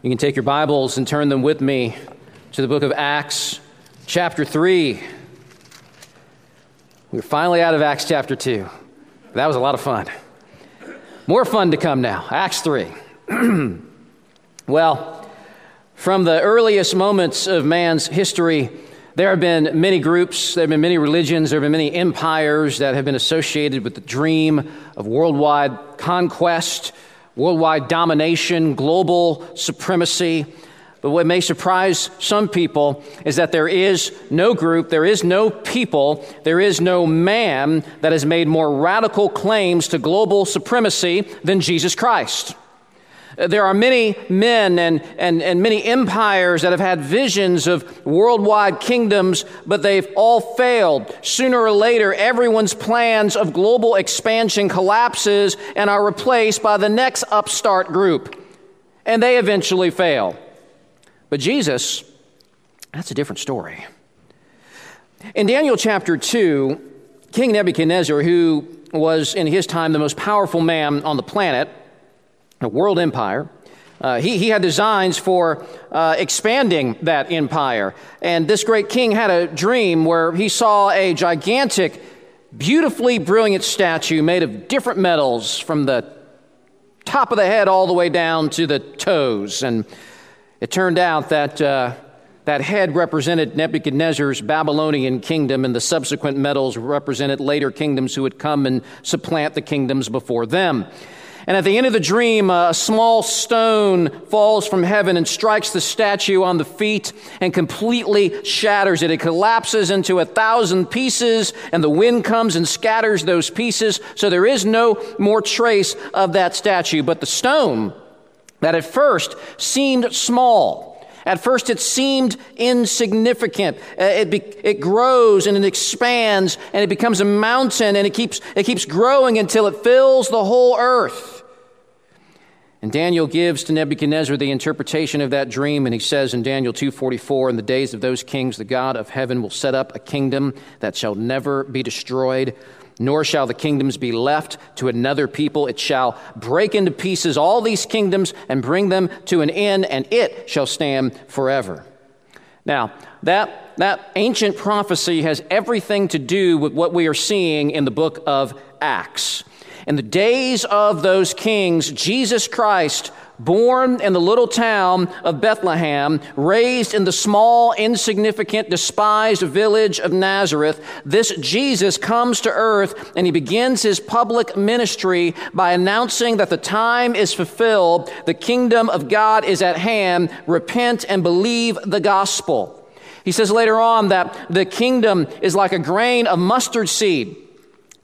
You can take your Bibles and turn them with me to the book of Acts, chapter 3. We're finally out of Acts chapter 2. That was a lot of fun. More fun to come now. Acts 3. well, from the earliest moments of man's history, there have been many groups, there have been many religions, there have been many empires that have been associated with the dream of worldwide conquest worldwide domination, global supremacy. But what may surprise some people is that there is no group, there is no people, there is no man that has made more radical claims to global supremacy than Jesus Christ. There are many men and, and, and many empires that have had visions of worldwide kingdoms, but they've all failed. Sooner or later, everyone's plans of global expansion collapses and are replaced by the next upstart group. And they eventually fail. But Jesus, that's a different story. In Daniel chapter 2, King Nebuchadnezzar, who was in his time the most powerful man on the planet, a world empire. Uh, he, he had designs for uh, expanding that empire. And this great king had a dream where he saw a gigantic, beautifully brilliant statue made of different metals from the top of the head all the way down to the toes. And it turned out that uh, that head represented Nebuchadnezzar's Babylonian kingdom, and the subsequent metals represented later kingdoms who would come and supplant the kingdoms before them. And at the end of the dream, a small stone falls from heaven and strikes the statue on the feet and completely shatters it. It collapses into a thousand pieces, and the wind comes and scatters those pieces. So there is no more trace of that statue. But the stone that at first seemed small, at first, it seemed insignificant. Uh, it, be, it grows and it expands and it becomes a mountain and it keeps, it keeps growing until it fills the whole earth. And Daniel gives to Nebuchadnezzar the interpretation of that dream, and he says in Daniel 2:44, "In the days of those kings, the God of heaven will set up a kingdom that shall never be destroyed, nor shall the kingdoms be left to another people. It shall break into pieces all these kingdoms and bring them to an end, and it shall stand forever." Now, that, that ancient prophecy has everything to do with what we are seeing in the book of Acts. In the days of those kings, Jesus Christ, born in the little town of Bethlehem, raised in the small, insignificant, despised village of Nazareth, this Jesus comes to earth and he begins his public ministry by announcing that the time is fulfilled, the kingdom of God is at hand, repent and believe the gospel. He says later on that the kingdom is like a grain of mustard seed.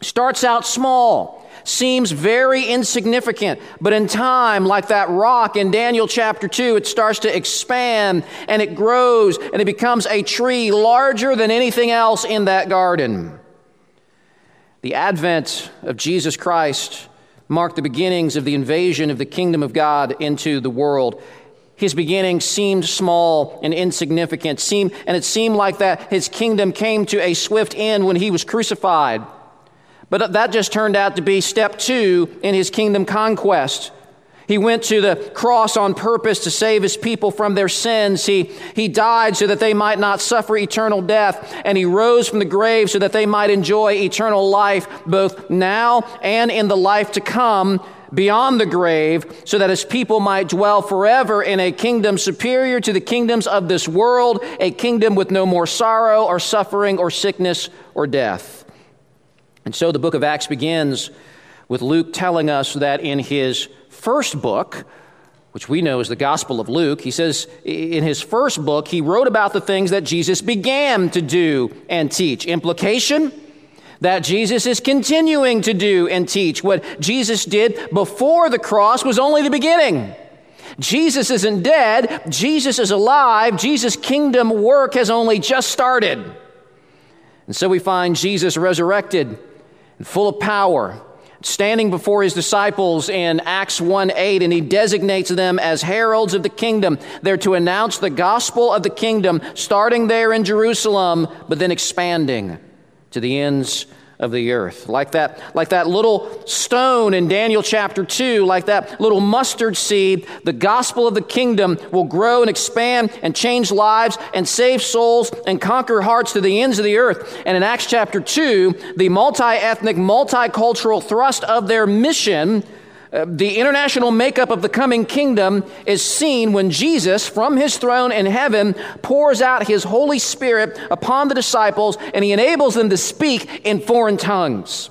Starts out small seems very insignificant, but in time, like that rock in Daniel chapter 2, it starts to expand and it grows and it becomes a tree larger than anything else in that garden. The advent of Jesus Christ marked the beginnings of the invasion of the kingdom of God into the world. His beginning seemed small and insignificant, seemed, and it seemed like that his kingdom came to a swift end when he was crucified. But that just turned out to be step two in his kingdom conquest. He went to the cross on purpose to save his people from their sins. He, he died so that they might not suffer eternal death. And he rose from the grave so that they might enjoy eternal life, both now and in the life to come beyond the grave, so that his people might dwell forever in a kingdom superior to the kingdoms of this world, a kingdom with no more sorrow or suffering or sickness or death. And so the book of Acts begins with Luke telling us that in his first book, which we know is the Gospel of Luke, he says in his first book, he wrote about the things that Jesus began to do and teach. Implication? That Jesus is continuing to do and teach. What Jesus did before the cross was only the beginning. Jesus isn't dead, Jesus is alive, Jesus' kingdom work has only just started. And so we find Jesus resurrected and full of power, standing before his disciples in Acts 1 8, and he designates them as heralds of the kingdom. They're to announce the gospel of the kingdom, starting there in Jerusalem, but then expanding to the ends of the earth. Like that, like that little stone in Daniel chapter 2, like that little mustard seed, the gospel of the kingdom will grow and expand and change lives and save souls and conquer hearts to the ends of the earth. And in Acts chapter 2, the multi ethnic, multicultural thrust of their mission uh, the international makeup of the coming kingdom is seen when Jesus, from his throne in heaven, pours out his Holy Spirit upon the disciples and he enables them to speak in foreign tongues.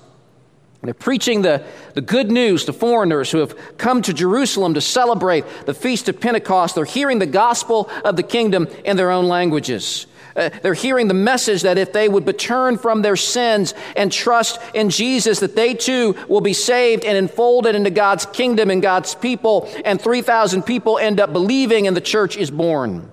They're preaching the, the good news to foreigners who have come to Jerusalem to celebrate the Feast of Pentecost. They're hearing the gospel of the kingdom in their own languages. Uh, they're hearing the message that if they would turn from their sins and trust in Jesus, that they too will be saved and enfolded into God's kingdom and God's people. And 3,000 people end up believing, and the church is born.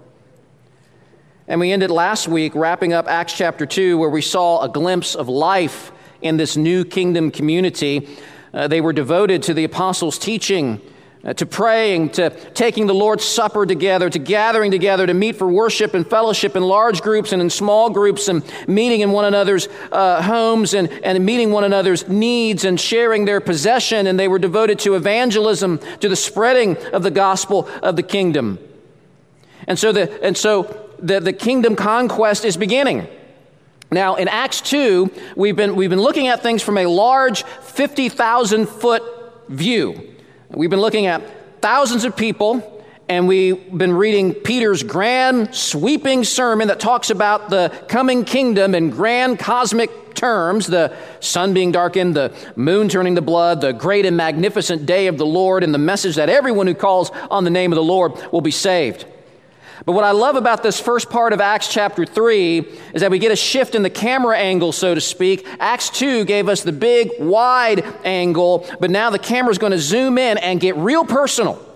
And we ended last week wrapping up Acts chapter 2, where we saw a glimpse of life in this new kingdom community. Uh, they were devoted to the apostles' teaching to praying, to taking the Lord's Supper together, to gathering together, to meet for worship and fellowship in large groups and in small groups, and meeting in one another's uh, homes and, and meeting one another's needs and sharing their possession. And they were devoted to evangelism, to the spreading of the gospel of the kingdom. And so the, and so the, the kingdom conquest is beginning. Now, in Acts 2, we've been, we've been looking at things from a large 50,000 foot view. We've been looking at thousands of people, and we've been reading Peter's grand, sweeping sermon that talks about the coming kingdom in grand cosmic terms the sun being darkened, the moon turning to blood, the great and magnificent day of the Lord, and the message that everyone who calls on the name of the Lord will be saved. But what I love about this first part of Acts chapter 3 is that we get a shift in the camera angle, so to speak. Acts 2 gave us the big, wide angle, but now the camera is going to zoom in and get real personal.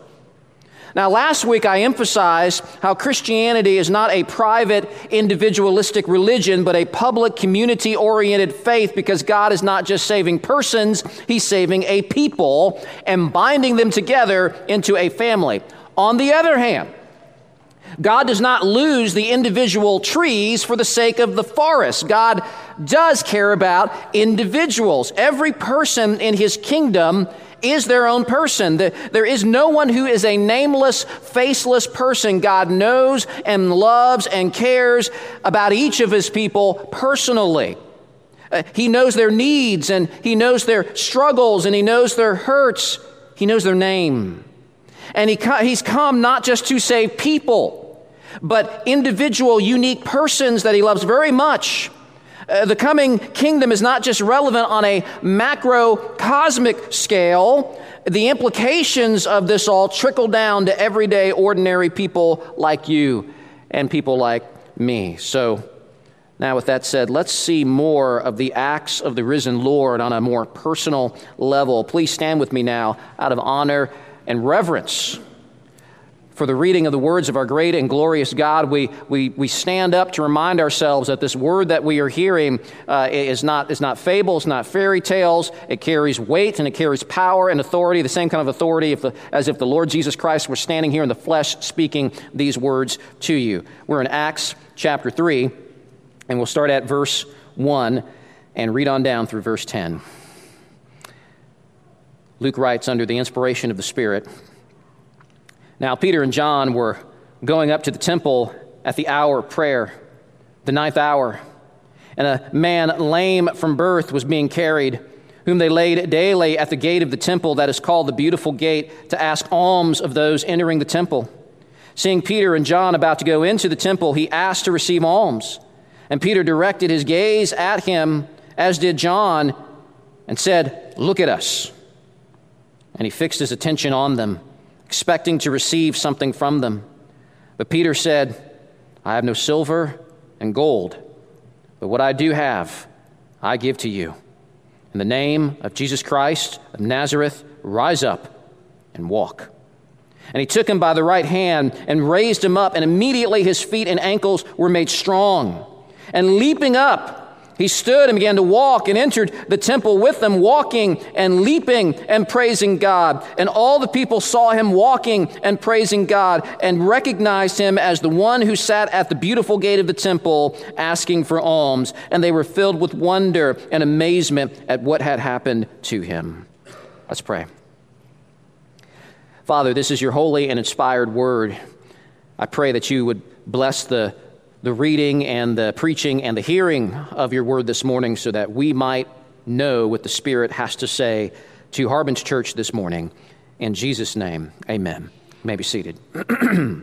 Now, last week I emphasized how Christianity is not a private, individualistic religion, but a public, community oriented faith because God is not just saving persons, He's saving a people and binding them together into a family. On the other hand, God does not lose the individual trees for the sake of the forest. God does care about individuals. Every person in his kingdom is their own person. There is no one who is a nameless, faceless person. God knows and loves and cares about each of his people personally. Uh, he knows their needs and he knows their struggles and he knows their hurts. He knows their name. And he, he's come not just to save people but individual, unique persons that he loves very much. Uh, the coming kingdom is not just relevant on a macro cosmic scale. The implications of this all trickle down to everyday, ordinary people like you and people like me. So, now, with that said, let's see more of the acts of the risen Lord on a more personal level. Please stand with me now out of honor and reverence for the reading of the words of our great and glorious God, we, we, we stand up to remind ourselves that this word that we are hearing uh, is, not, is not fables, not fairy tales. It carries weight and it carries power and authority, the same kind of authority if the, as if the Lord Jesus Christ were standing here in the flesh speaking these words to you. We're in Acts chapter 3, and we'll start at verse 1 and read on down through verse 10. Luke writes under the inspiration of the Spirit. Now, Peter and John were going up to the temple at the hour of prayer, the ninth hour, and a man lame from birth was being carried, whom they laid daily at the gate of the temple that is called the Beautiful Gate to ask alms of those entering the temple. Seeing Peter and John about to go into the temple, he asked to receive alms. And Peter directed his gaze at him, as did John, and said, Look at us. And he fixed his attention on them expecting to receive something from them. But Peter said, I have no silver and gold, but what I do have, I give to you. In the name of Jesus Christ of Nazareth, rise up and walk. And he took him by the right hand and raised him up, and immediately his feet and ankles were made strong. And leaping up, He stood and began to walk and entered the temple with them, walking and leaping and praising God. And all the people saw him walking and praising God and recognized him as the one who sat at the beautiful gate of the temple asking for alms. And they were filled with wonder and amazement at what had happened to him. Let's pray. Father, this is your holy and inspired word. I pray that you would bless the the reading and the preaching and the hearing of your word this morning so that we might know what the Spirit has to say to Harbin's church this morning. In Jesus' name, amen. You may be seated.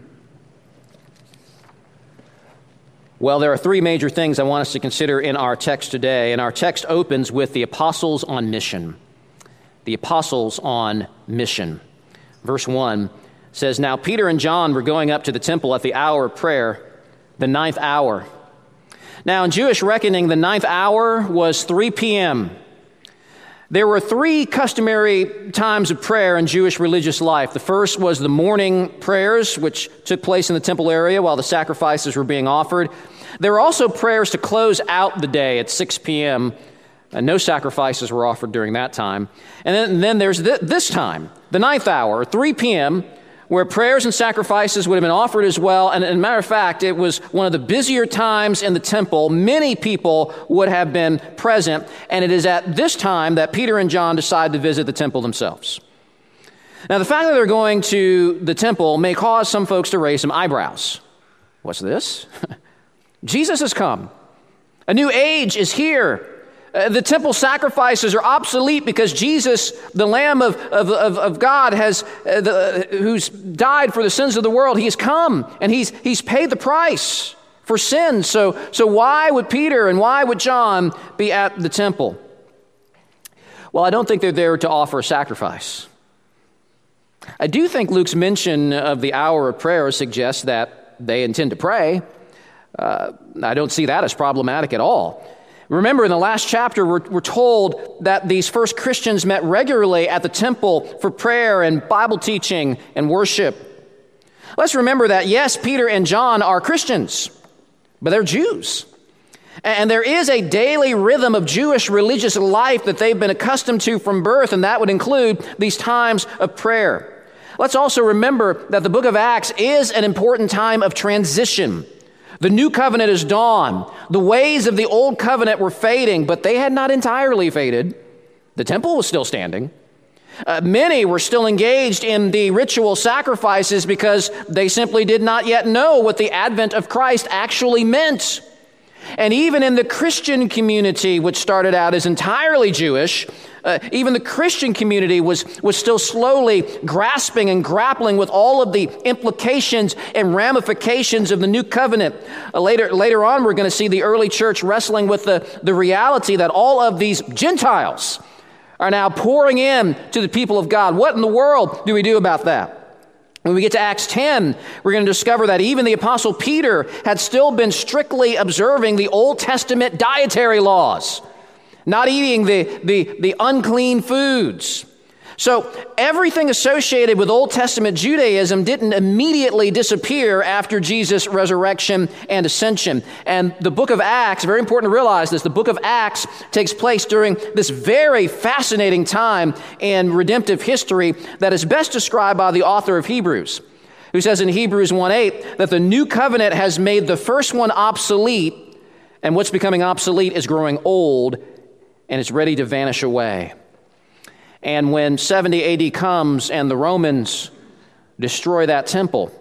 well, there are three major things I want us to consider in our text today. And our text opens with the apostles on mission. The apostles on mission. Verse 1 says Now Peter and John were going up to the temple at the hour of prayer the ninth hour. Now, in Jewish reckoning, the ninth hour was 3 p.m. There were three customary times of prayer in Jewish religious life. The first was the morning prayers, which took place in the temple area while the sacrifices were being offered. There were also prayers to close out the day at 6 p.m. And no sacrifices were offered during that time. And then, and then there's th- this time, the ninth hour, 3 p.m., where prayers and sacrifices would have been offered as well. And as a matter of fact, it was one of the busier times in the temple. Many people would have been present. And it is at this time that Peter and John decide to visit the temple themselves. Now, the fact that they're going to the temple may cause some folks to raise some eyebrows. What's this? Jesus has come. A new age is here. Uh, the temple sacrifices are obsolete because Jesus, the Lamb of, of, of, of God, has, uh, the, who's died for the sins of the world, he's come and he's, he's paid the price for sin. So, so why would Peter and why would John be at the temple? Well, I don't think they're there to offer a sacrifice. I do think Luke's mention of the hour of prayer suggests that they intend to pray. Uh, I don't see that as problematic at all. Remember, in the last chapter, we're, we're, told that these first Christians met regularly at the temple for prayer and Bible teaching and worship. Let's remember that, yes, Peter and John are Christians, but they're Jews. And there is a daily rhythm of Jewish religious life that they've been accustomed to from birth, and that would include these times of prayer. Let's also remember that the book of Acts is an important time of transition. The new covenant is dawn. The ways of the old covenant were fading, but they had not entirely faded. The temple was still standing. Uh, many were still engaged in the ritual sacrifices because they simply did not yet know what the advent of Christ actually meant. And even in the Christian community, which started out as entirely Jewish, uh, even the Christian community was, was still slowly grasping and grappling with all of the implications and ramifications of the new covenant. Uh, later, later on, we're going to see the early church wrestling with the, the reality that all of these Gentiles are now pouring in to the people of God. What in the world do we do about that? When we get to Acts 10, we're going to discover that even the Apostle Peter had still been strictly observing the Old Testament dietary laws not eating the, the, the unclean foods. So, everything associated with Old Testament Judaism didn't immediately disappear after Jesus' resurrection and ascension. And the book of Acts, very important to realize this, the book of Acts takes place during this very fascinating time in redemptive history that is best described by the author of Hebrews, who says in Hebrews 1 8 that the new covenant has made the first one obsolete, and what's becoming obsolete is growing old and it's ready to vanish away. And when 70 AD comes and the Romans destroy that temple,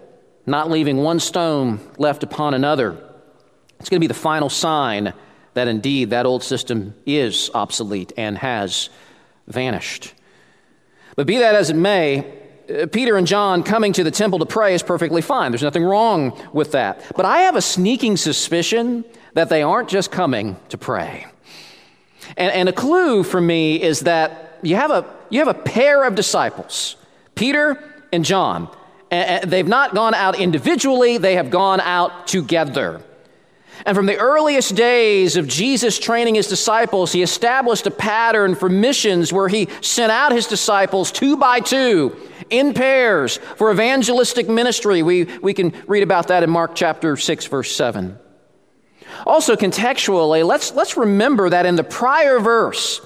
not leaving one stone left upon another, it's going to be the final sign that indeed that old system is obsolete and has vanished. But be that as it may, uh, Peter and John coming to the temple to pray is perfectly fine. There's nothing wrong with that. But I have a sneaking suspicion that they aren't just coming to pray. And, and a clue for me is that you have a, you have a pair of disciples, Peter and John. And they've not gone out individually, they have gone out together. And from the earliest days of Jesus training his disciples, he established a pattern for missions where he sent out his disciples two by two in pairs for evangelistic ministry. We, we can read about that in Mark chapter 6, verse 7. Also, contextually, let's, let's remember that in the prior verse,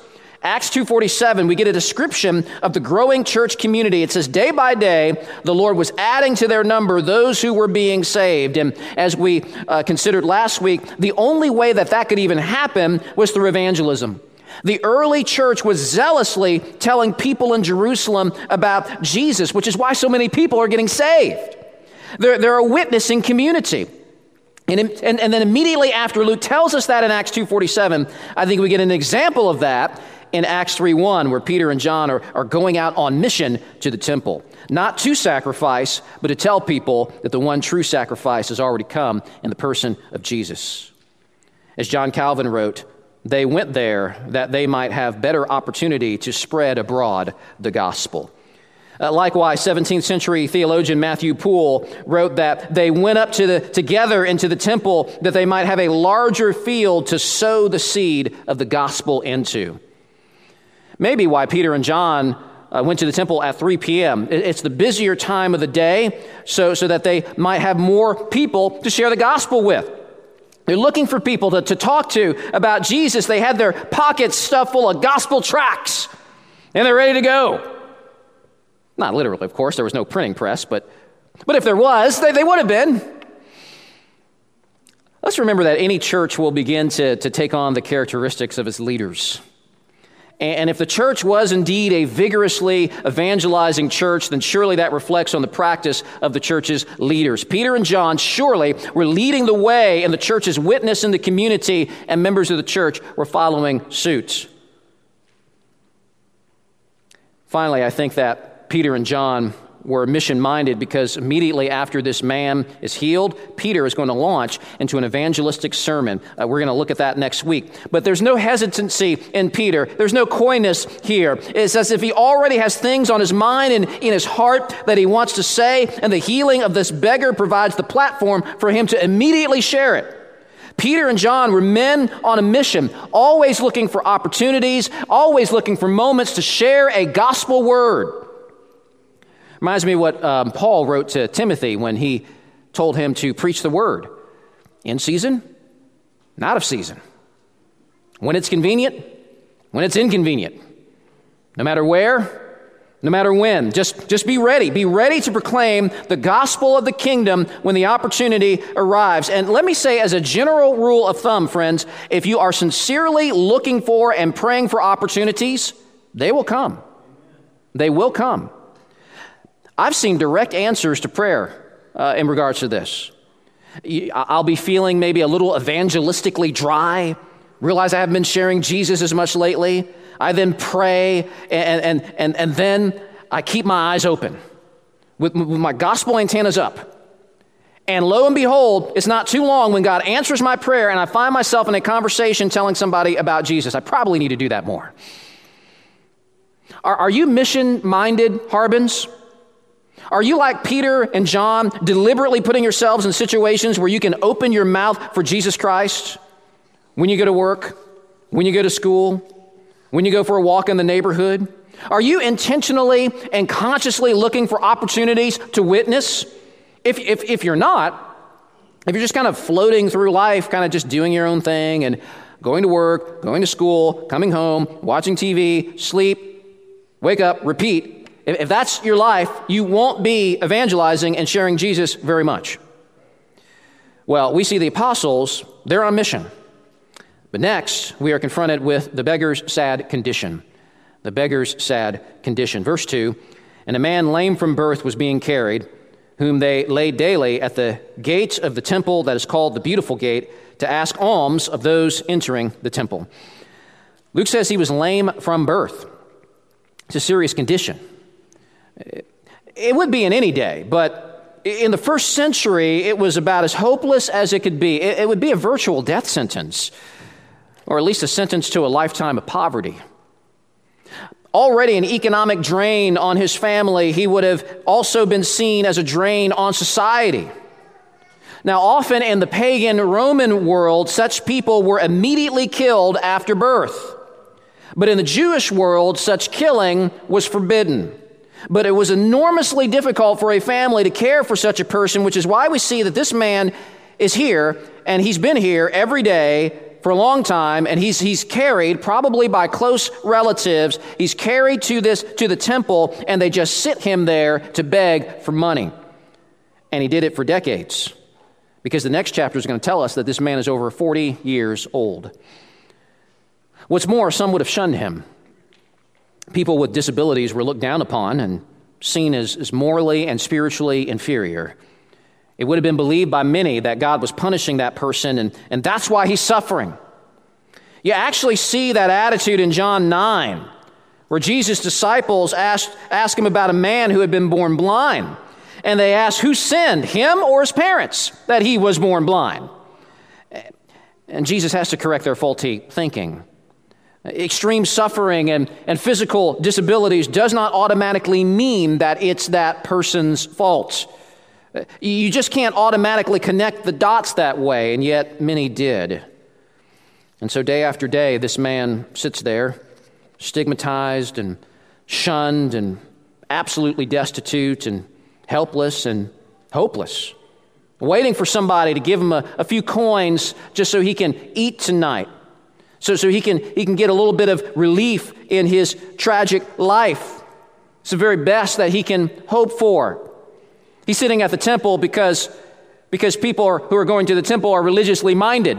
Acts 2:47 we get a description of the growing church community. It says day by day the Lord was adding to their number those who were being saved. And as we uh, considered last week, the only way that that could even happen was through evangelism. The early church was zealously telling people in Jerusalem about Jesus, which is why so many people are getting saved. They're, they're a witnessing community. And, and, and then immediately after Luke tells us that in Acts 2.47, I think we get an example of that in Acts 3:1, where Peter and John are, are going out on mission to the temple. Not to sacrifice, but to tell people that the one true sacrifice has already come in the person of Jesus. As John Calvin wrote, they went there that they might have better opportunity to spread abroad the gospel. Uh, likewise, 17th century theologian Matthew Poole wrote that they went up to the, together into the temple that they might have a larger field to sow the seed of the gospel into. Maybe why Peter and John uh, went to the temple at 3 p.m. It's the busier time of the day, so, so that they might have more people to share the gospel with. They're looking for people to, to talk to about Jesus. They had their pockets stuffed full of gospel tracts, and they're ready to go. Not literally, of course, there was no printing press, but, but if there was, they, they would have been. Let's remember that any church will begin to, to take on the characteristics of its leaders. And if the church was indeed a vigorously evangelizing church, then surely that reflects on the practice of the church's leaders. Peter and John surely were leading the way in the church's witness in the community, and members of the church were following suit. Finally, I think that Peter and John were mission minded because immediately after this man is healed, Peter is going to launch into an evangelistic sermon. Uh, we're going to look at that next week. But there's no hesitancy in Peter, there's no coyness here. It's as if he already has things on his mind and in his heart that he wants to say, and the healing of this beggar provides the platform for him to immediately share it. Peter and John were men on a mission, always looking for opportunities, always looking for moments to share a gospel word. Reminds me what um, Paul wrote to Timothy when he told him to preach the word. In season, not of season. When it's convenient, when it's inconvenient. No matter where, no matter when. Just, just be ready. Be ready to proclaim the gospel of the kingdom when the opportunity arrives. And let me say, as a general rule of thumb, friends, if you are sincerely looking for and praying for opportunities, they will come. They will come. I've seen direct answers to prayer uh, in regards to this. I'll be feeling maybe a little evangelistically dry, realize I haven't been sharing Jesus as much lately. I then pray, and, and, and, and then I keep my eyes open with, with my gospel antennas up. And lo and behold, it's not too long when God answers my prayer and I find myself in a conversation telling somebody about Jesus. I probably need to do that more. Are, are you mission minded, Harbins? Are you like Peter and John, deliberately putting yourselves in situations where you can open your mouth for Jesus Christ when you go to work, when you go to school, when you go for a walk in the neighborhood? Are you intentionally and consciously looking for opportunities to witness? If, if, if you're not, if you're just kind of floating through life, kind of just doing your own thing and going to work, going to school, coming home, watching TV, sleep, wake up, repeat, if that's your life, you won't be evangelizing and sharing Jesus very much. Well, we see the apostles, they're on mission. But next, we are confronted with the beggar's sad condition. The beggar's sad condition. Verse 2 And a man lame from birth was being carried, whom they laid daily at the gate of the temple that is called the Beautiful Gate, to ask alms of those entering the temple. Luke says he was lame from birth. It's a serious condition. It would be in any day, but in the first century, it was about as hopeless as it could be. It, would be a virtual death sentence, or at least a sentence to a lifetime of poverty. Already an economic drain on his family, he would have also been seen as a drain on society. Now, often in the pagan Roman world, such people were immediately killed after birth. But in the Jewish world, such killing was forbidden. But it was enormously difficult for a family to care for such a person, which is why we see that this man is here and he's been here every day for a long time, and he's, he's carried, probably by close relatives, he's carried to, this, to the temple, and they just sit him there to beg for money. And he did it for decades. Because the next chapter is going to tell us that this man is over 40 years old. What's more, some would have shunned him. People with disabilities were looked down upon and seen as, as morally and spiritually inferior. It would have been believed by many that God was punishing that person, and, and that's why he's suffering. You actually see that attitude in John 9, where Jesus' disciples asked, asked him about a man who had been born blind. And they asked, Who sinned, him or his parents, that he was born blind? And Jesus has to correct their faulty thinking. Extreme suffering and, and physical disabilities does not automatically mean that it's that person's fault. Uh, you just can't automatically connect the dots that way, and yet many did. And so, day after day, this man sits there, stigmatized and shunned and absolutely destitute and helpless and hopeless, waiting for somebody to give him a, a few coins just so he can eat tonight, so, so he, can, he can get a little bit of relief in his tragic life. It's the very best that he can hope for. He's sitting at the temple because, because people are, who are going to the temple are religiously minded.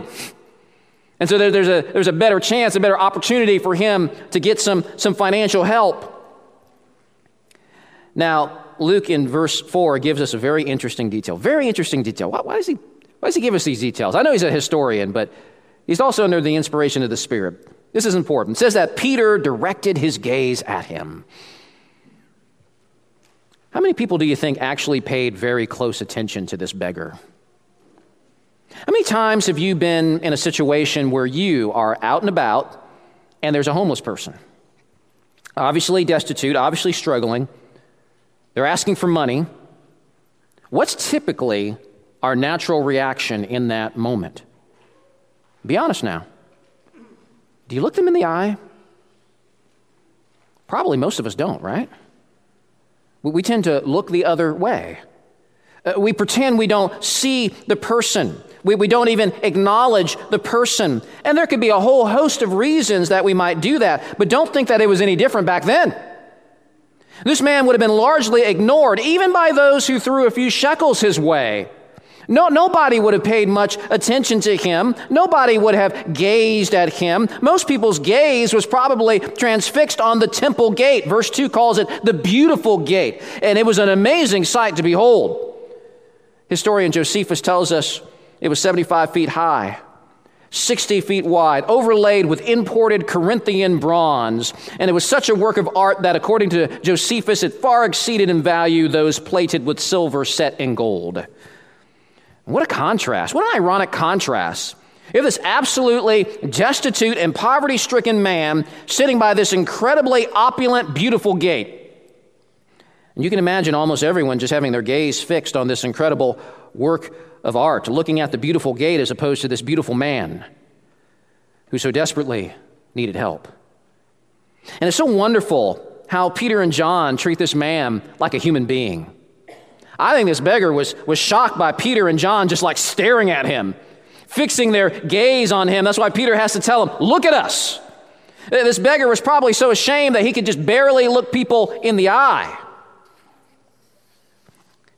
And so there, there's, a, there's a better chance, a better opportunity for him to get some, some financial help. Now, Luke in verse 4 gives us a very interesting detail. Very interesting detail. Why, why, does he, why does he give us these details? I know he's a historian, but he's also under the inspiration of the Spirit. This is important. It says that Peter directed his gaze at him. How many people do you think actually paid very close attention to this beggar? How many times have you been in a situation where you are out and about and there's a homeless person? Obviously destitute, obviously struggling. They're asking for money. What's typically our natural reaction in that moment? Be honest now. Do you look them in the eye? Probably most of us don't, right? We tend to look the other way. Uh, we pretend we don't see the person. We, we don't even acknowledge the person. And there could be a whole host of reasons that we might do that, but don't think that it was any different back then. This man would have been largely ignored, even by those who threw a few shekels his way. No, nobody would have paid much attention to him. Nobody would have gazed at him. Most people's gaze was probably transfixed on the temple gate. Verse 2 calls it the beautiful gate, and it was an amazing sight to behold. Historian Josephus tells us it was 75 feet high, 60 feet wide, overlaid with imported Corinthian bronze. And it was such a work of art that, according to Josephus, it far exceeded in value those plated with silver set in gold. What a contrast. What an ironic contrast. You have this absolutely destitute and poverty stricken man sitting by this incredibly opulent, beautiful gate. And you can imagine almost everyone just having their gaze fixed on this incredible work of art, looking at the beautiful gate as opposed to this beautiful man who so desperately needed help. And it's so wonderful how Peter and John treat this man like a human being. I think this beggar was, was shocked by Peter and John just like staring at him, fixing their gaze on him. That's why Peter has to tell him, Look at us. Uh, this beggar was probably so ashamed that he could just barely look people in the eye.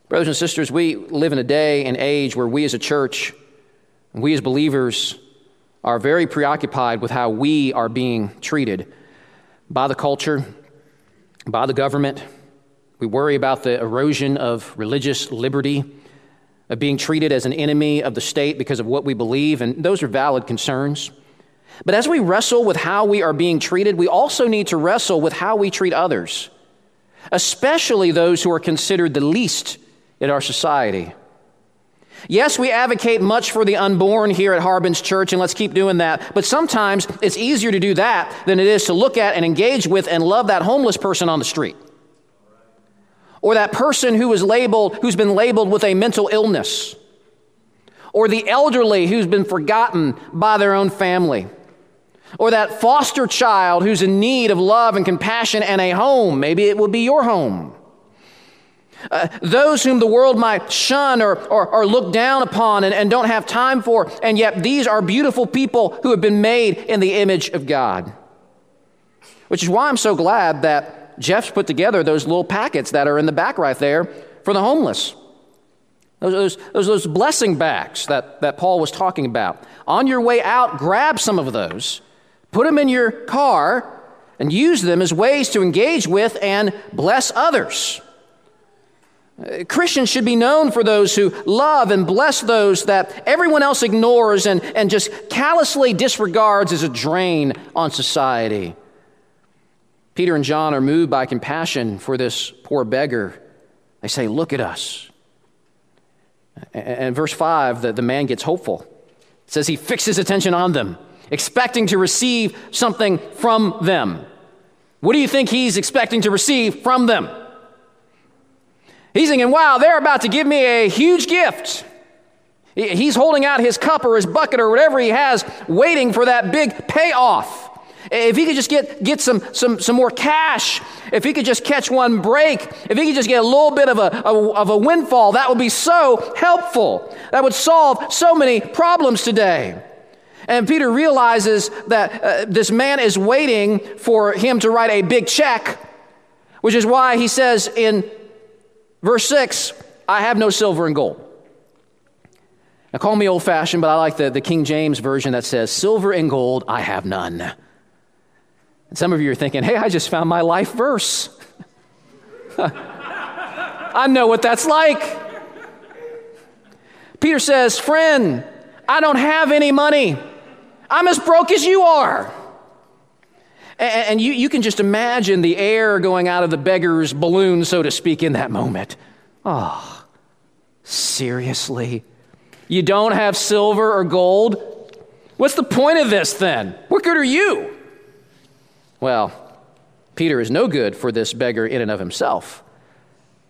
Brothers and sisters, we live in a day and age where we as a church, we as believers, are very preoccupied with how we are being treated by the culture, by the government, we worry about the erosion of religious liberty, of being treated as an enemy of the state because of what we believe, and those are valid concerns. But as we wrestle with how we are being treated, we also need to wrestle with how we treat others, especially those who are considered the least in our society. Yes, we advocate much for the unborn here at Harbin's Church, and let's keep doing that. But sometimes it's easier to do that than it is to look at and engage with and love that homeless person on the street or that person who is labeled who's been labeled with a mental illness or the elderly who's been forgotten by their own family or that foster child who's in need of love and compassion and a home maybe it will be your home Uh, those whom the world might shun or, or, or look down upon and, and don't have time for, and yet these are beautiful people who have been made in the image of God. Which is why I'm so glad that Jeff's put together those little packets that are in the back right there for the homeless. Those, those, those, blessing bags that, that Paul was talking about. On your way out, grab some of those, put them in your car, and use them as ways to engage with and bless others. Christians should be known for those who love and bless those that everyone else ignores and, and just callously disregards as a drain on society. Peter and John are moved by compassion for this poor beggar. They say, Look at us. And verse 5, the, the man gets hopeful. It says he fixes attention on them, expecting to receive something from them. What do you think he's expecting to receive from them? He's thinking, wow, they're about to give me a huge gift. He's holding out his cup or his bucket or whatever he has, waiting for that big payoff. If he could just get, get some, some, some more cash, if he could just catch one break, if he could just get a little bit of a, a of a windfall, that would be so helpful. That would solve so many problems today. And Peter realizes that uh, this man is waiting for him to write a big check, which is why he says in Verse 6 I have no silver and gold. Now, call me old fashioned, but I like the, the King James version that says, Silver and gold I have none. And some of you are thinking, hey, I just found my life verse. I know what that's like. Peter says, Friend, I don't have any money. I'm as broke as you are. And you, you can just imagine the air going out of the beggar's balloon, so to speak, in that moment. Oh, seriously? You don't have silver or gold? What's the point of this then? What good are you? Well, Peter is no good for this beggar in and of himself.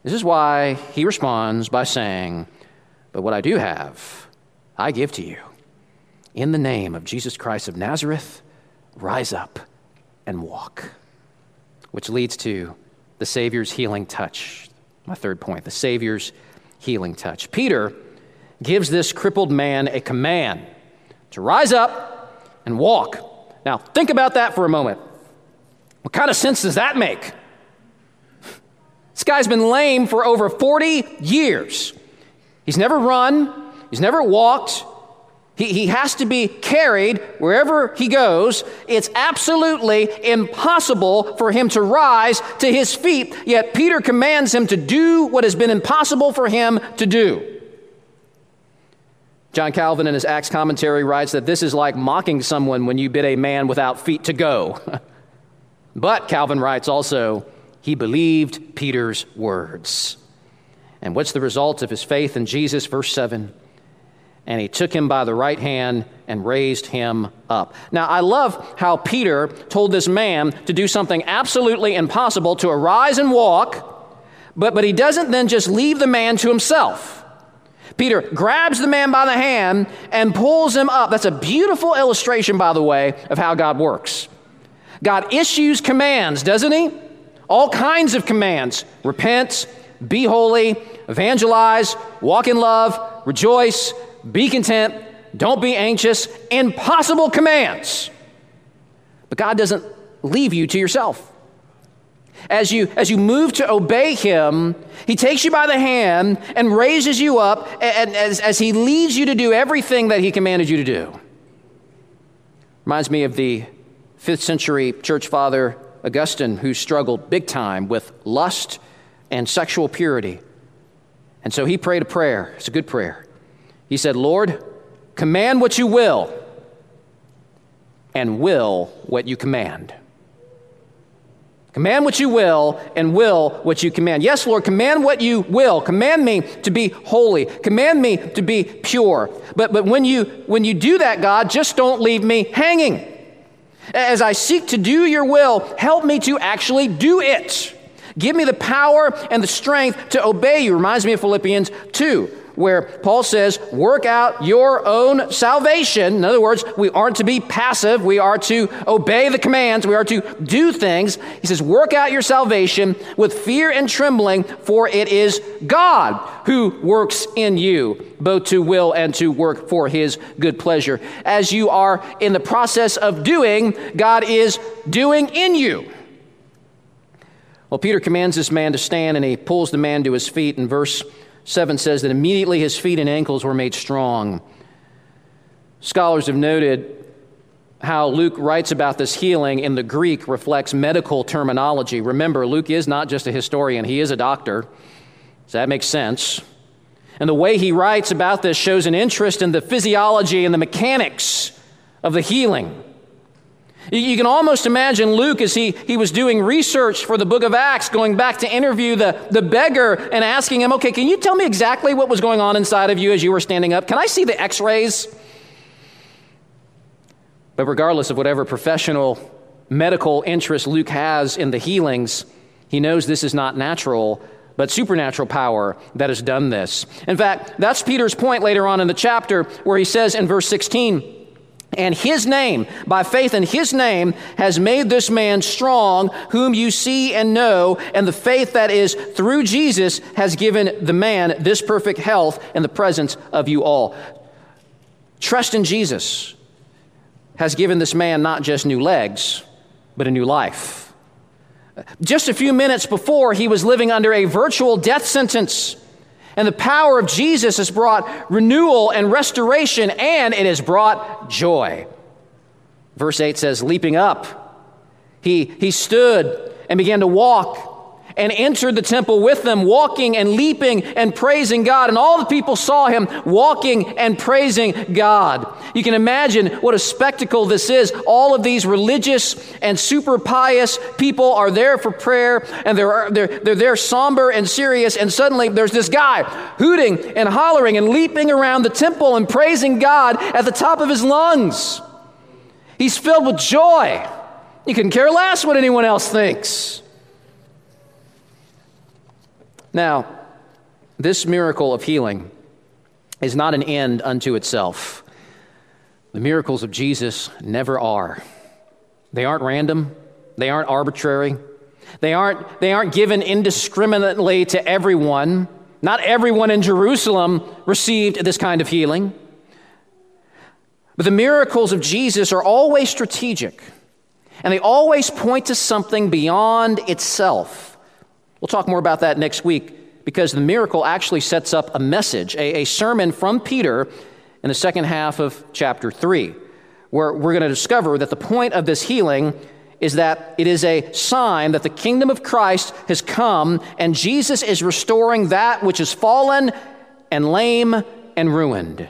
This is why he responds by saying, But what I do have, I give to you. In the name of Jesus Christ of Nazareth, rise up and walk. Which leads to the Savior's healing touch. My third point the Savior's healing touch. Peter gives this crippled man a command to rise up and walk. Now, think about that for a moment. What kind of sense does that make? This guy's been lame for over 40 years. He's never run, he's never walked, he, he has to be carried wherever he goes. It's absolutely impossible for him to rise to his feet, yet Peter commands him to do what has been impossible for him to do. John Calvin, in his Acts commentary, writes that this is like mocking someone when you bid a man without feet to go. but, Calvin writes also, he believed Peter's words. And what's the result of his faith in Jesus? Verse 7 and he took him by the right hand and raised him up. Now, I love how Peter told this man to do something absolutely impossible to arise and walk, but, but he doesn't then just leave the man to himself. Peter grabs the man by the hand and pulls him up. That's a beautiful illustration, by the way, of how God works. God issues commands, doesn't he? All kinds of commands repent, be holy, evangelize, walk in love, rejoice, be content, don't be anxious, impossible commands. But God doesn't leave you to yourself. As you, as you move to obey Him, He takes you by the hand and raises you up and, as, as He leads you to do everything that He commanded you to do. Reminds me of the fifth century church father Augustine, who struggled big time with lust and sexual purity. And so he prayed a prayer. It's a good prayer. He said, Lord, command what you will, and will what you command. Command what you will and will what you command. Yes, Lord, command what you will. Command me to be holy. Command me to be pure. But, but when, you, when you do that, God, just don't leave me hanging. As I seek to do your will, help me to actually do it. Give me the power and the strength to obey you. Reminds me of Philippians 2 where Paul says, work out your own salvation. In other words, we aren't to be passive. We are to obey the commands. We are to do things. He says, work out your salvation with fear and trembling, for it is God who works in you, both to will and to work for his good pleasure. As you are in the process of doing, God is doing in you. Well, Peter commands this man to stand and he pulls the man to his feet. in verse 7 says that immediately his feet and ankles were made strong. Scholars have noted how Luke writes about this healing in the Greek reflects medical terminology. Remember, Luke is not just a historian, he is a doctor. So that makes sense. And the way he writes about this shows an interest in the physiology and the mechanics of the healing. You can almost imagine Luke as he, he was doing research for the book of Acts, going back to interview the, the beggar and asking him, Okay, can you tell me exactly what was going on inside of you as you were standing up? Can I see the x rays? But regardless of whatever professional medical interest Luke has in the healings, he knows this is not natural, but supernatural power that has done this. In fact, that's Peter's point later on in the chapter where he says in verse 16, and his name, by faith in his name, has made this man strong, whom you see and know, and the faith that is through Jesus has given the man this perfect health in the presence of you all. Trust in Jesus has given this man not just new legs, but a new life. Just a few minutes before, he was living under a virtual death sentence. And the power of Jesus has brought renewal and restoration, and it has brought joy. Verse 8 says, Leaping up, he, he stood and began to walk and entered the temple with them, walking and leaping and praising God. And all the people saw him walking and praising God. You can imagine what a spectacle this is. All of these religious and super pious people are there for prayer, and they're, they're, they're there somber and serious. And suddenly there's this guy hooting and hollering and leaping around the temple and praising God at the top of his lungs. He's filled with joy. You can care less what anyone else thinks. Now, this miracle of healing is not an end unto itself. The miracles of Jesus never are. They aren't random, they aren't arbitrary, they aren't, they aren't given indiscriminately to everyone. Not everyone in Jerusalem received this kind of healing. But the miracles of Jesus are always strategic, and they always point to something beyond itself. We'll talk more about that next week because the miracle actually sets up a message, a, a sermon from Peter in the second half of chapter 3, where we're going to discover that the point of this healing is that it is a sign that the kingdom of Christ has come and Jesus is restoring that which is fallen and lame and ruined.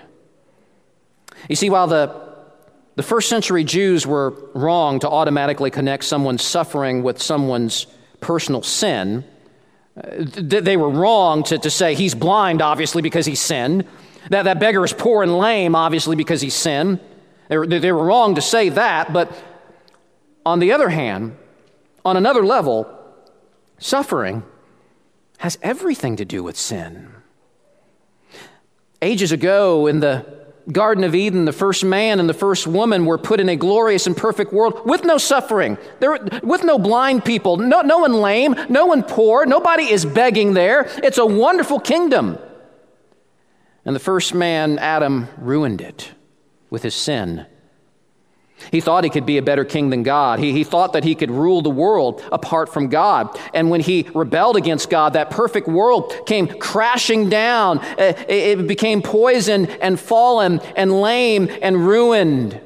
You see, while the, the first century Jews were wrong to automatically connect someone's suffering with someone's personal sin, Uh, they were wrong to, to say he's blind, obviously, because he sinned. That, that beggar is poor and lame, obviously, because he sinned. They were, they were wrong to say that. But on the other hand, on another level, suffering has everything to do with sin. Ages ago, in the Garden of Eden, the first man and the first woman were put in a glorious and perfect world with no suffering, there, with no blind people, no, no one lame, no one poor, nobody is begging there. It's a wonderful kingdom. And the first man, Adam, ruined it with his sin. He thought he could be a better king than God. He, he thought that he could rule the world apart from God. And when he rebelled against God, that perfect world came crashing down. It, it became poisoned and fallen and lame and ruined.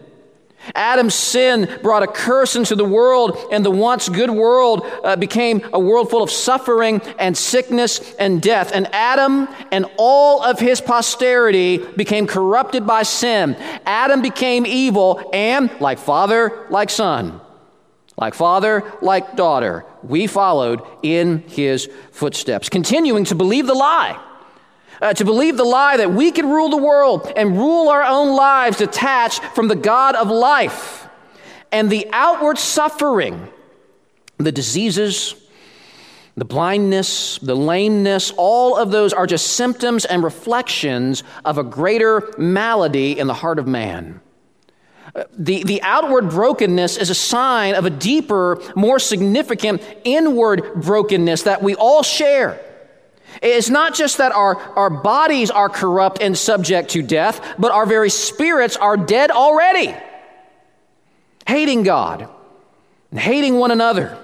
Adam's sin brought a curse into the world, and the once good world uh, became a world full of suffering and sickness and death. And Adam and all of his posterity became corrupted by sin. Adam became evil, and like father, like son, like father, like daughter, we followed in his footsteps, continuing to believe the lie uh, to believe the lie that we can rule the world and rule our own lives detached from the God of life. And the outward suffering, the diseases, The blindness, the lameness, all of those are just symptoms and reflections of a greater malady in the heart of man. The, the outward brokenness is a sign of a deeper, more significant inward brokenness that we all share. It's not just that our, our bodies are corrupt and subject to death, but our very spirits are dead already. Hating God and hating one another,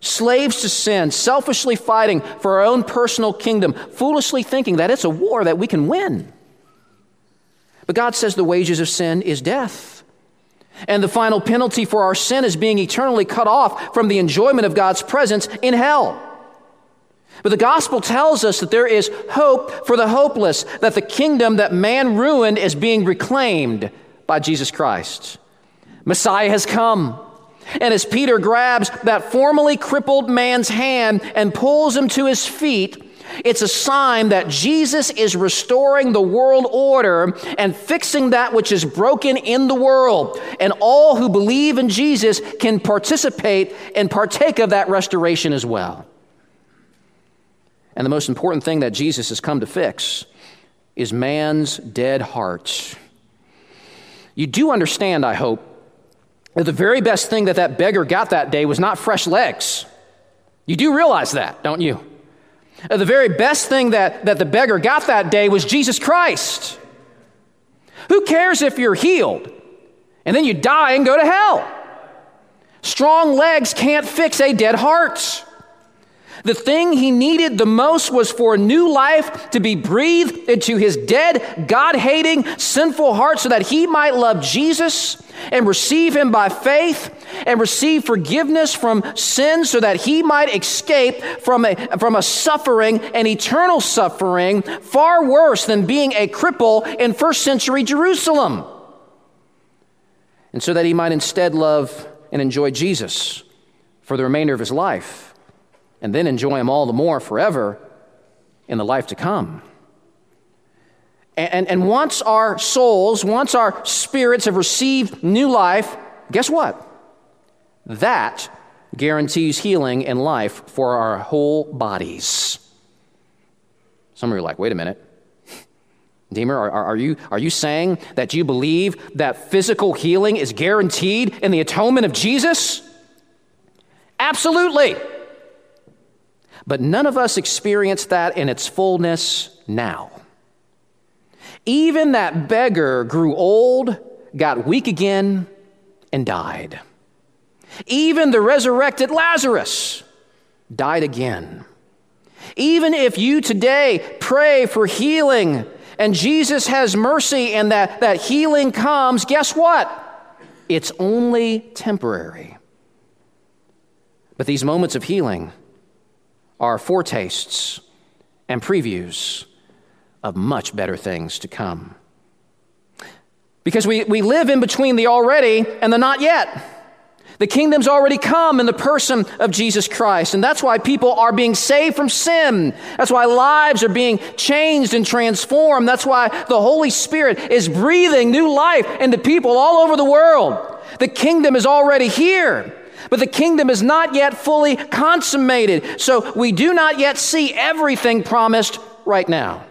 slaves to sin, selfishly fighting for our own personal kingdom, foolishly thinking that it's a war that we can win. But God says the wages of sin is death. And the final penalty for our sin is being eternally cut off from the enjoyment of God's presence in hell. But the gospel tells us that there is hope for the hopeless, that the kingdom that man ruined is being reclaimed by Jesus Christ. Messiah has come. And as Peter grabs that formerly crippled man's hand and pulls him to his feet, it's a sign that Jesus is restoring the world order and fixing that which is broken in the world. And all who believe in Jesus can participate and partake of that restoration as well. And the most important thing that Jesus has come to fix is man's dead heart. You do understand, I hope, that the very best thing that that beggar got that day was not fresh legs. You do realize that, don't you? The very best thing that, that the beggar got that day was Jesus Christ. Who cares if you're healed and then you die and go to hell? Strong legs can't fix a dead heart. The thing he needed the most was for new life to be breathed into his dead, God hating, sinful heart so that he might love Jesus and receive him by faith and receive forgiveness from sin so that he might escape from a, from a suffering, an eternal suffering, far worse than being a cripple in first century Jerusalem. And so that he might instead love and enjoy Jesus for the remainder of his life and then enjoy Him all the more forever in the life to come. And, and, and once our souls, once our spirits have received new life, guess what? That guarantees healing and life for our whole bodies. Some of you are like, wait a minute. Deemer, are, are, you, are you saying that you believe that physical healing is guaranteed in the atonement of Jesus? Absolutely. But none of us experience that in its fullness now. Even that beggar grew old, got weak again, and died. Even the resurrected Lazarus died again. Even if you today pray for healing and Jesus has mercy and that, that healing comes, guess what? It's only temporary. But these moments of healing, are foretastes and previews of much better things to come. Because we, we live in between the already and the not yet. The kingdom's already come in the person of Jesus Christ. And that's why people are being saved from sin. That's why lives are being changed and transformed. That's why the Holy Spirit is breathing new life into people all over the world. The kingdom is already here. But the kingdom is not yet fully consummated. So we do not yet see everything promised right now.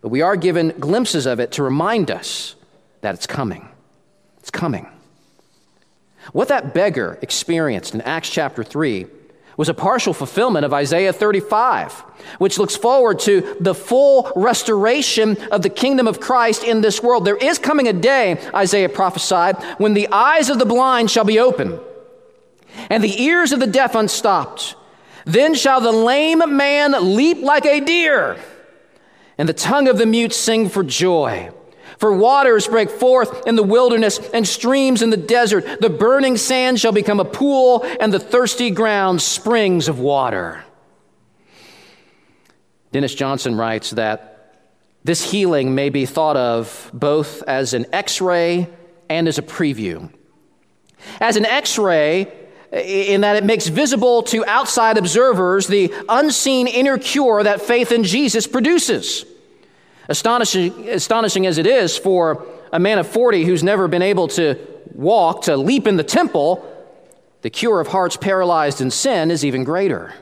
But we are given glimpses of it to remind us that it's coming. It's coming. What that beggar experienced in Acts chapter 3 was a partial fulfillment of Isaiah 35, which looks forward to the full restoration of the kingdom of Christ in this world. There is coming a day, Isaiah prophesied, when the eyes of the blind shall be opened and the ears of the deaf unstopped. Then shall the lame man leap like a deer, and the tongue of the mute sing for joy. For waters break forth in the wilderness and streams in the desert. The burning sand shall become a pool, and the thirsty ground springs of water. Dennis Johnson writes that this healing may be thought of both as an x ray and as a preview. As an x ray, in that it makes visible to outside observers the unseen inner cure that faith in Jesus produces. Astonishing, astonishing as it is for a man of 40 who's never been able to walk, to leap in the temple, the cure of hearts paralyzed in sin is even greater.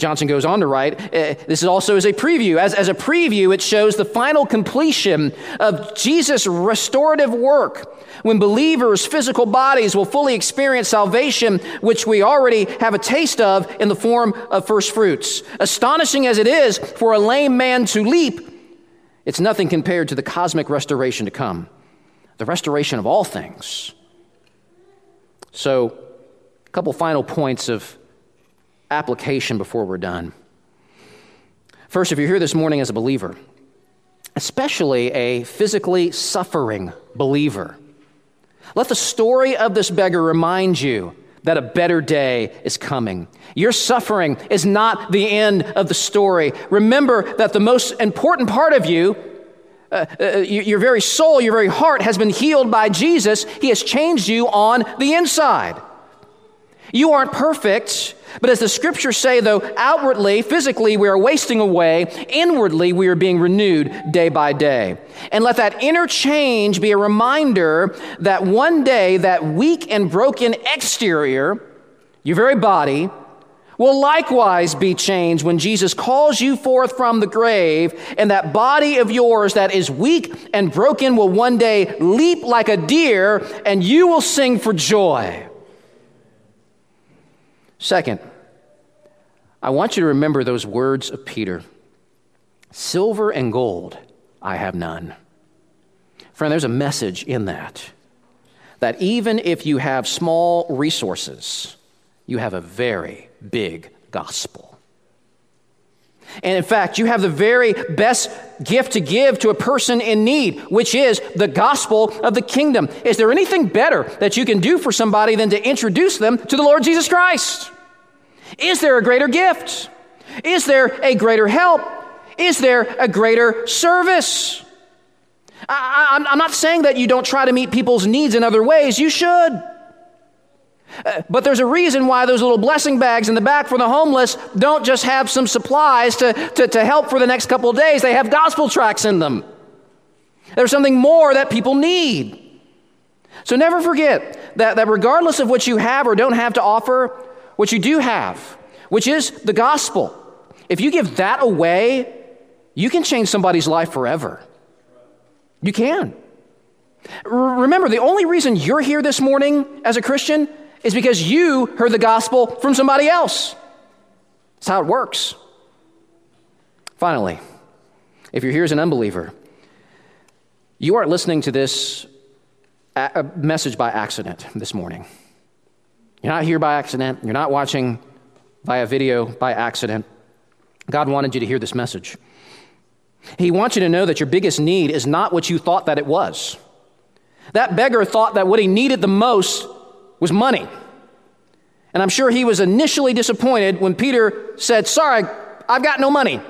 Johnson goes on to write uh, this is also as a preview. As, as a preview, it shows the final completion of Jesus' restorative work when believers' physical bodies will fully experience salvation, which we already have a taste of in the form of first fruits. Astonishing as it is for a lame man to leap, it's nothing compared to the cosmic restoration to come, the restoration of all things. So, a couple final points of application before we're done. First, if you're here this morning as a believer, especially a physically suffering believer, let the story of this beggar remind you that a better day is coming. Your suffering is not the end of the story. Remember that the most important part of you, uh, uh, your very soul, your very heart, has been healed by Jesus. He has changed you on the inside. You aren't perfect, but as the scriptures say, though, outwardly, physically, we are wasting away, inwardly, we are being renewed day by day. And let that inner change be a reminder that one day that weak and broken exterior, your very body, will likewise be changed when Jesus calls you forth from the grave, and that body of yours that is weak and broken will one day leap like a deer, and you will sing for joy. Second, I want you to remember those words of Peter Silver and gold I have none. Friend, there's a message in that. That even if you have small resources, you have a very big gospel. And in fact, you have the very best gift to give to a person in need, which is the gospel of the kingdom. Is there anything better that you can do for somebody than to introduce them to the Lord Jesus Christ? Is there a greater gift? Is there a greater help? Is there a greater service? I, am not saying that you don't try to meet people's needs in other ways. You should. Uh, but there's a reason why those little blessing bags in the back for the homeless don't just have some supplies to, to, to help for the next couple of days. They have gospel tracts in them. There's something more that people need. So never forget that, that regardless of what you have or don't have to offer, what you do have, which is the gospel, if you give that away, you can change somebody's life forever. You can. Remember, the only reason you're here this morning as a Christian is because you heard the gospel from somebody else. That's how it works. Finally, if you're here as an unbeliever, you aren't listening to this message by accident this morning. You're not here by accident. You're not watching via video by accident. God wanted you to hear this message. He wants you to know that your biggest need is not what you thought that it was. That beggar thought that what he needed the most was money. And I'm sure he was initially disappointed when Peter said, Sorry, I've got no money.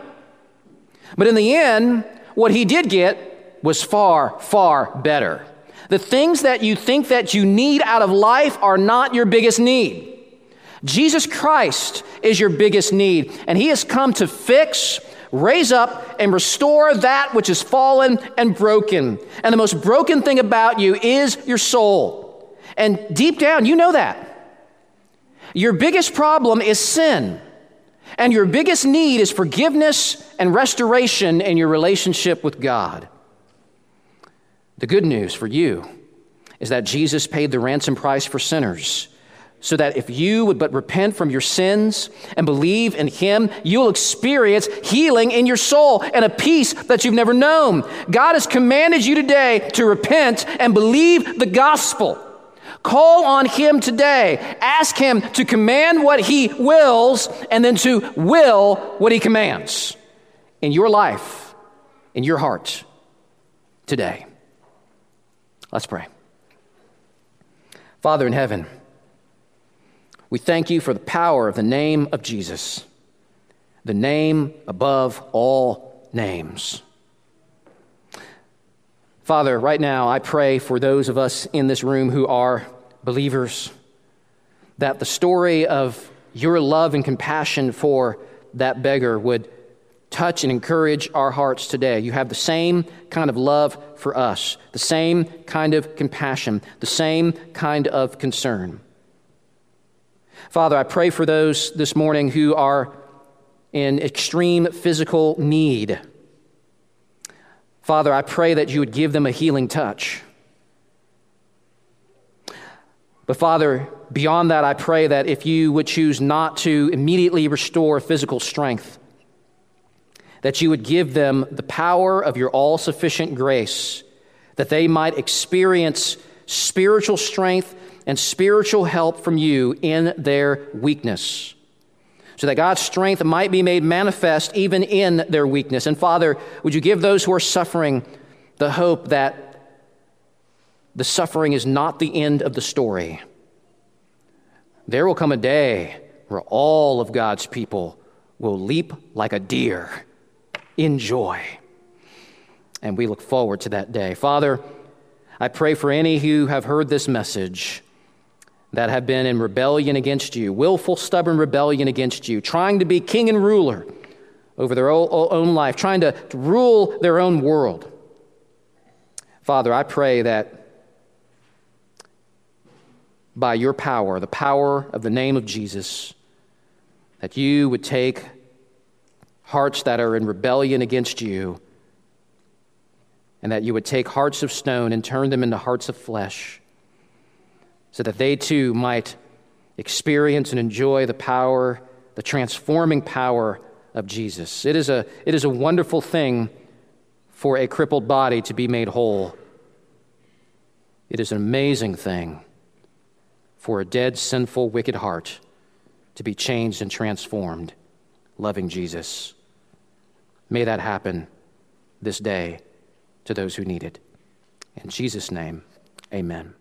But in the end, what he did get was far, far better. The things that you think that you need out of life are not your biggest need. Jesus Christ is your biggest need, and he has come to fix, raise up, and restore that which is fallen and broken. And the most broken thing about you is your soul. And deep down, you know that. Your biggest problem is sin. And your biggest need is forgiveness and restoration in your relationship with God. The good news for you is that Jesus paid the ransom price for sinners so that if you would but repent from your sins and believe in Him, you'll experience healing in your soul and a peace that you've never known. God has commanded you today to repent and believe the gospel. Call on Him today. Ask Him to command what He wills and then to will what He commands in your life, in your heart today. Let's pray. Father in heaven, we thank you for the power of the name of Jesus, the name above all names. Father, right now I pray for those of us in this room who are believers that the story of your love and compassion for that beggar would touch and encourage our hearts today. You have the same kind of love for us, the same kind of compassion, the same kind of concern. Father, I pray for those this morning who are in extreme physical need. Father, I pray that you would give them a healing touch. But Father, beyond that, I pray that if you would choose not to immediately restore physical strength, that you would give them the power of your all sufficient grace, that they might experience spiritual strength and spiritual help from you in their weakness so that God's strength might be made manifest even in their weakness. And Father, would you give those who are suffering the hope that the suffering is not the end of the story? There will come a day where all of God's people will leap like a deer in joy. And we look forward to that day. Father, I pray for any who have heard this message that have been in rebellion against you, willful, stubborn rebellion against you, trying to be king and ruler over their own life, trying to rule their own world. Father, I pray that by your power, the power of the name of Jesus, that you would take hearts that are in rebellion against you, and that you would take hearts of stone and turn them into hearts of flesh so that they too might experience and enjoy the power, the transforming power of Jesus. It is a, it is a wonderful thing for a crippled body to be made whole. It is an amazing thing for a dead, sinful, wicked heart to be changed and transformed, loving Jesus. May that happen this day to those who need it. In Jesus' name, amen.